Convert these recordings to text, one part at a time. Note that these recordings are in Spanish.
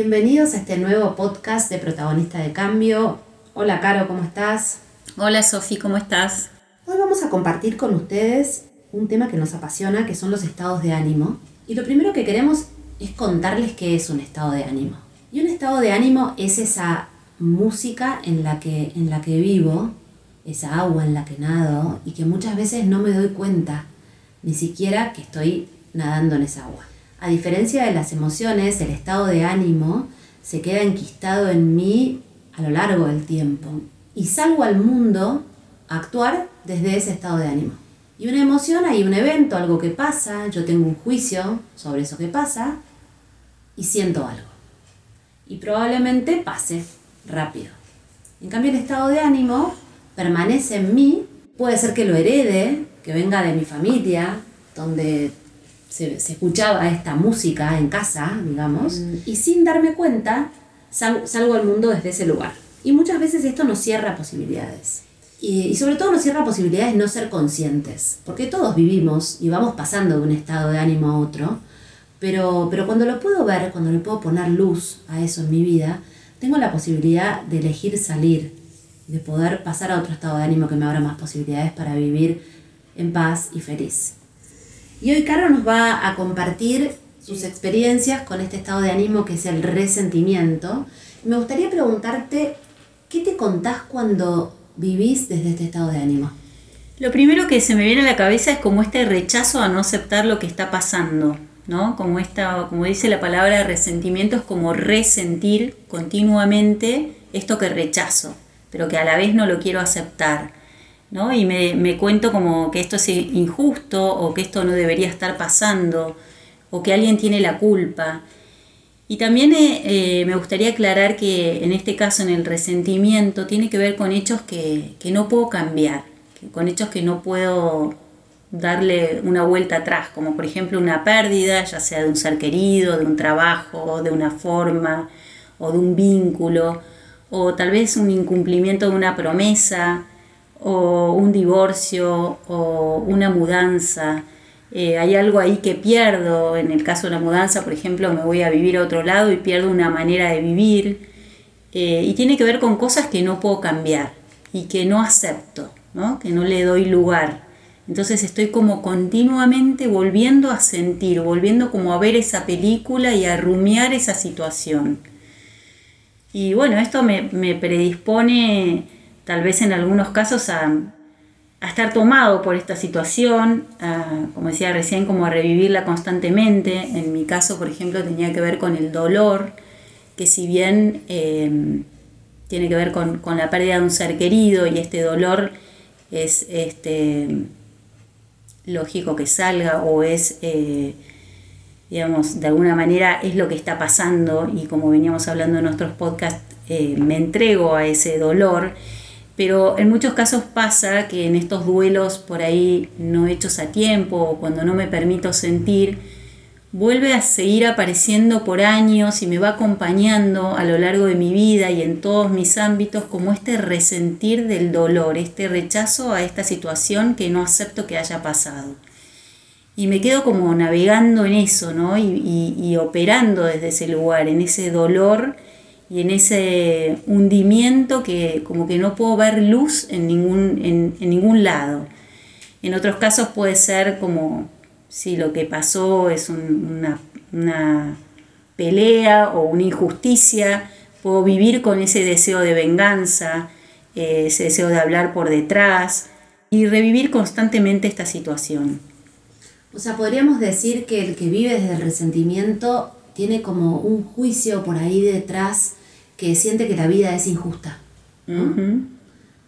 Bienvenidos a este nuevo podcast de Protagonista de Cambio. Hola Caro, ¿cómo estás? Hola Sofi, ¿cómo estás? Hoy vamos a compartir con ustedes un tema que nos apasiona, que son los estados de ánimo. Y lo primero que queremos es contarles qué es un estado de ánimo. Y un estado de ánimo es esa música en la que, en la que vivo, esa agua en la que nado y que muchas veces no me doy cuenta ni siquiera que estoy nadando en esa agua. A diferencia de las emociones, el estado de ánimo se queda enquistado en mí a lo largo del tiempo y salgo al mundo a actuar desde ese estado de ánimo. Y una emoción hay un evento, algo que pasa, yo tengo un juicio sobre eso que pasa y siento algo. Y probablemente pase rápido. En cambio el estado de ánimo permanece en mí, puede ser que lo herede, que venga de mi familia, donde se, escuchaba esta música en casa, digamos, mm. y sin darme cuenta salgo al mundo desde ese lugar. Y muchas veces esto nos cierra posibilidades. Y, sobre todo nos cierra posibilidades no ser conscientes, porque todos vivimos y vamos pasando de un estado de ánimo a otro, pero, pero cuando lo puedo ver, cuando le puedo poner luz a eso en mi vida, tengo la posibilidad de elegir salir, de poder pasar a otro estado de ánimo que me abra más posibilidades para vivir en paz y feliz. Y hoy Caro nos va a compartir sus experiencias con este estado de ánimo que es el resentimiento. Me gustaría preguntarte, ¿qué te contás cuando vivís desde este estado de ánimo? Lo primero que se me viene a la cabeza es como este rechazo a no aceptar lo que está pasando, ¿no? Como esta, como dice la palabra resentimiento, es como resentir continuamente esto que rechazo, pero que a la vez no lo quiero aceptar. ¿No? Y me, cuento como que esto es injusto o que esto no debería estar pasando o que alguien tiene la culpa. Y también eh, eh, me gustaría aclarar que en este caso, en el resentimiento, tiene que ver con hechos que, no puedo cambiar, con hechos que no puedo darle una vuelta atrás, como por ejemplo una pérdida, ya sea de un ser querido, de un trabajo, de una forma o de un vínculo, o tal vez un incumplimiento de una promesa, o un divorcio o una mudanza. Eh, hay algo ahí que pierdo, en el caso de la mudanza, por ejemplo, me voy a vivir a otro lado y pierdo una manera de vivir. Eh, y tiene que ver con cosas que no puedo cambiar y que no acepto, ¿no? que no le doy lugar. Entonces estoy como continuamente volviendo a sentir, volviendo como a ver esa película y a rumiar esa situación. Y bueno, esto me, me predispone tal vez en algunos casos a, estar tomado por esta situación, como decía recién, como a revivirla constantemente. En mi caso, por ejemplo, tenía que ver con el dolor, que si bien em, tiene que ver con, la pérdida de un ser querido y este dolor es este, lógico que salga o es, eh, digamos, de alguna manera es lo que está pasando y como veníamos hablando en nuestros podcasts, eh, me entrego a ese dolor pero en muchos casos pasa que en estos duelos por ahí no hechos a tiempo o cuando no me permito sentir, vuelve a seguir apareciendo por años y me va acompañando a lo largo de mi vida y en todos mis ámbitos como este resentir del dolor, este rechazo a esta situación que no acepto que haya pasado. Y me quedo como navegando en eso, ¿no? Y, y operando desde ese lugar, en ese dolor y en ese hundimiento que como que no puedo ver luz en ningún, en, ningún lado. En otros casos puede ser como si lo que pasó es una, pelea o una injusticia, puedo vivir con ese deseo de venganza, eh, ese deseo de hablar por detrás y revivir constantemente esta situación. O sea, podríamos decir que el que vive desde el resentimiento tiene como un juicio por ahí detrás que siente que la vida es injusta.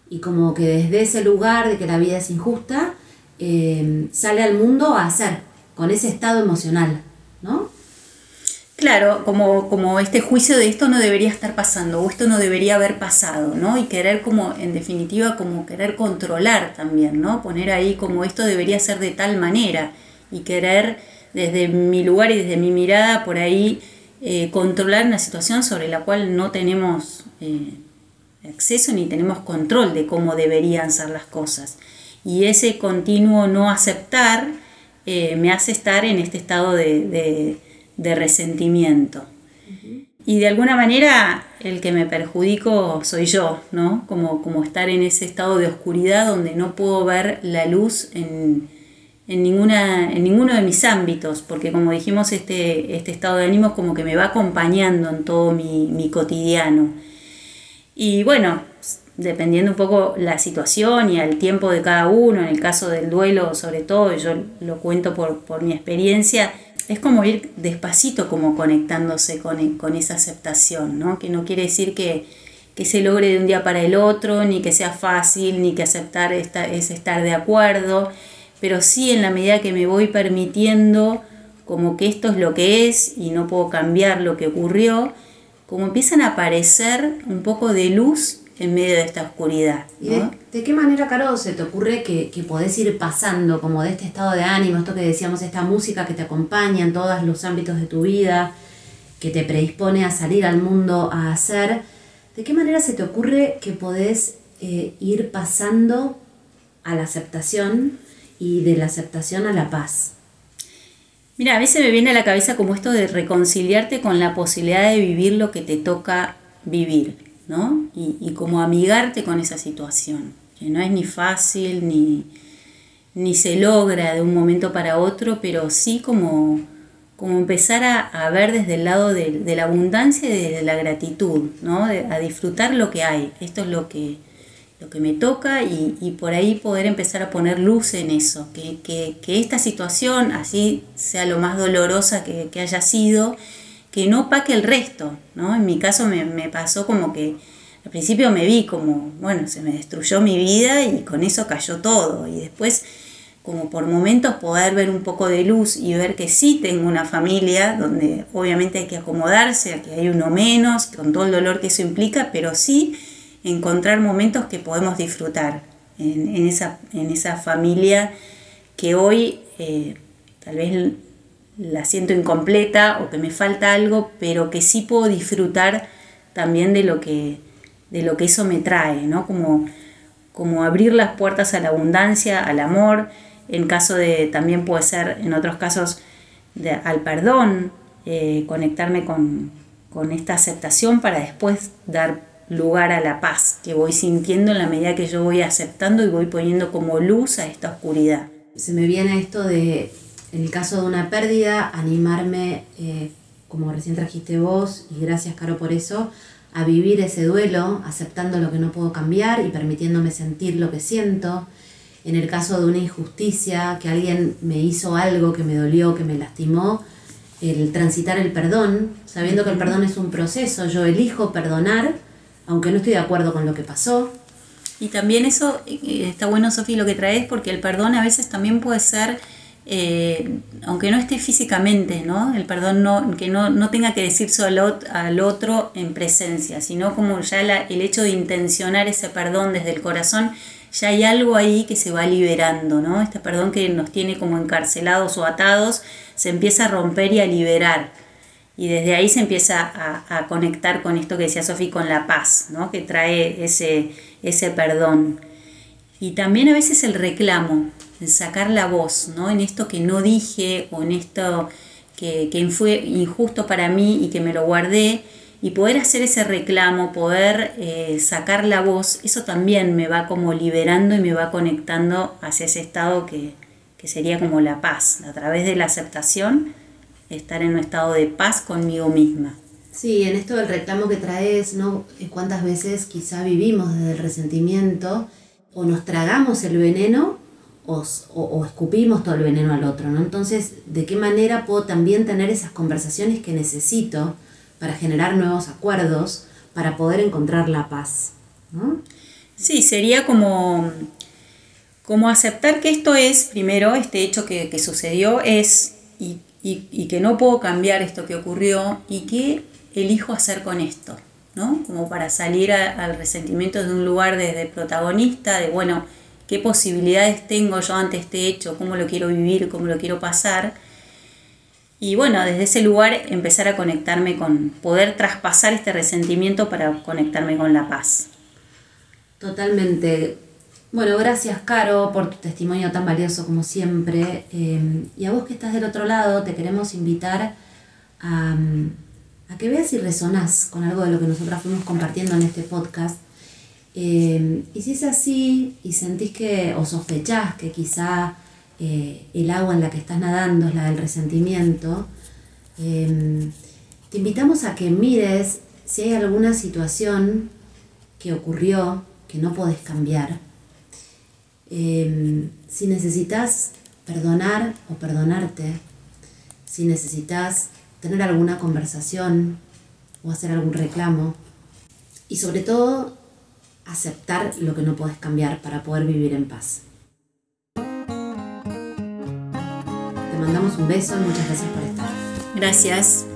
Y como que desde ese lugar de que la vida es injusta, eh, sale al mundo a hacer, con ese estado emocional, ¿no? Claro, como, como este juicio de esto no debería estar pasando o esto no debería haber pasado, ¿no? Y querer como, en definitiva, como querer controlar también, ¿no? Poner ahí como esto debería ser de tal manera y querer desde mi lugar y desde mi mirada por ahí eh, controlar una situación sobre la cual no tenemos eh, acceso ni tenemos control de cómo deberían ser las cosas. Y ese continuo no aceptar eh, me hace estar en este estado de, resentimiento. Y de alguna manera el que me perjudico soy yo, ¿no? Como, como estar en ese estado de oscuridad donde no puedo ver la luz en, ninguna, en ninguno de mis ámbitos, porque como dijimos, este, este estado de ánimo es como que me va acompañando en todo mi, mi cotidiano. Y bueno, dependiendo un poco la situación y el tiempo de cada uno, en el caso del duelo sobre todo, yo lo cuento por, por mi experiencia, es como ir despacito como conectándose con, con esa aceptación, ¿no? Que no quiere decir que, se logre de un día para el otro, ni que sea fácil, ni que aceptar esta, es estar de acuerdo, pero sí en la medida que me voy permitiendo como que esto es lo que es y no puedo cambiar lo que ocurrió, como empiezan a aparecer un poco de luz en medio de esta oscuridad. ¿Y de, qué manera, Caro, se te ocurre que, que, podés ir pasando como de este estado de ánimo, esto que decíamos, esta música que te acompaña en todos los ámbitos de tu vida, que te predispone a salir al mundo a hacer, ¿de qué manera se te ocurre que podés eh, ir pasando a la aceptación y de la aceptación a la paz? Mira, a veces me viene a la cabeza como esto de reconciliarte con la posibilidad de vivir lo que te toca vivir. ¿no? Y, como amigarte con esa situación, que no es ni fácil ni, ni se logra de un momento para otro, pero sí como, como empezar a, ver desde el lado de, la abundancia y de la gratitud, ¿no? a disfrutar lo que hay. Esto es lo que, lo que me toca y, por ahí poder empezar a poner luz en eso, que, esta situación, así sea lo más dolorosa que, haya sido, que no paque el resto, ¿no? En mi caso me, pasó como que al principio me vi como, bueno, se me destruyó mi vida y con eso cayó todo. Y después, como por momentos, poder ver un poco de luz y ver que sí tengo una familia donde obviamente hay que acomodarse, que hay uno menos, con todo el dolor que eso implica, pero sí encontrar momentos que podemos disfrutar en, esa, en esa familia que hoy eh, tal vez la siento incompleta o que me falta algo, pero que sí puedo disfrutar también de lo que, de lo que eso me trae, ¿no? Como, como abrir las puertas a la abundancia, al amor, en caso de, también puede ser en otros casos al perdón, eh, conectarme con, con esta aceptación para después dar lugar a la paz que voy sintiendo en la medida que yo voy aceptando y voy poniendo como luz a esta oscuridad. Se me viene esto de en el caso de una pérdida, animarme, eh, como recién trajiste vos, y gracias Caro por eso, a vivir ese duelo, aceptando lo que no puedo cambiar y permitiéndome sentir lo que siento. En el caso de una injusticia, que alguien me hizo algo que me dolió, que me lastimó, el transitar el perdón, sabiendo que el perdón es un proceso, yo elijo perdonar, aunque no estoy de acuerdo con lo que pasó. Y también eso, eh, está bueno Sofía lo que traes, porque el perdón a veces también puede ser eh, aunque no esté físicamente, ¿no? El perdón no, que no, no tenga que decir solo al otro en presencia, sino como ya el hecho de intencionar ese perdón desde el corazón, ya hay algo ahí que se va liberando, ¿no? Este perdón que nos tiene como encarcelados o atados, se empieza a romper y a liberar. Y desde ahí se empieza a, a conectar con esto que decía Sofi, con la paz, ¿no? Que trae ese, ese perdón. Y también a veces el reclamo, sacar la voz, ¿no? En esto que no dije o en esto que, fue injusto para mí y que me lo guardé y poder hacer ese reclamo, poder eh, sacar la voz, eso también me va como liberando y me va conectando hacia ese estado que, que sería como la paz, a través de la aceptación, estar en un estado de paz conmigo misma. Sí, en esto del reclamo que traes, ¿no? ¿Cuántas veces quizá vivimos desde el resentimiento o nos tragamos el veneno o, escupimos todo el veneno al otro, ¿no? Entonces, ¿de qué manera puedo también tener esas conversaciones que necesito para generar nuevos acuerdos, para poder encontrar la paz? ¿no? Sí, sería como, como aceptar que esto es, primero, este hecho que, sucedió es, y, y, que no puedo cambiar esto que ocurrió, y qué elijo hacer con esto, ¿no? Como para salir al resentimiento de un lugar desde protagonista, de, bueno, qué posibilidades tengo yo ante este hecho, cómo lo quiero vivir, cómo lo quiero pasar. Y bueno, desde ese lugar empezar a conectarme con, poder traspasar este resentimiento para conectarme con la paz. Totalmente. Bueno, gracias Caro por tu testimonio tan valioso como siempre. Eh, y a vos que estás del otro lado, te queremos invitar a, a que veas si resonás con algo de lo que nosotras fuimos compartiendo en este podcast. Eh, y si es así y sentís que, o sospechás que quizá eh, el agua en la que estás nadando es la del resentimiento, eh, te invitamos a que mires si hay alguna situación que ocurrió que no podés cambiar. Si necesitas perdonar o perdonarte, si necesitas tener alguna conversación o hacer algún reclamo y sobre todo aceptar lo que no puedes cambiar para poder vivir en paz. Te mandamos un beso y muchas gracias por estar. Gracias.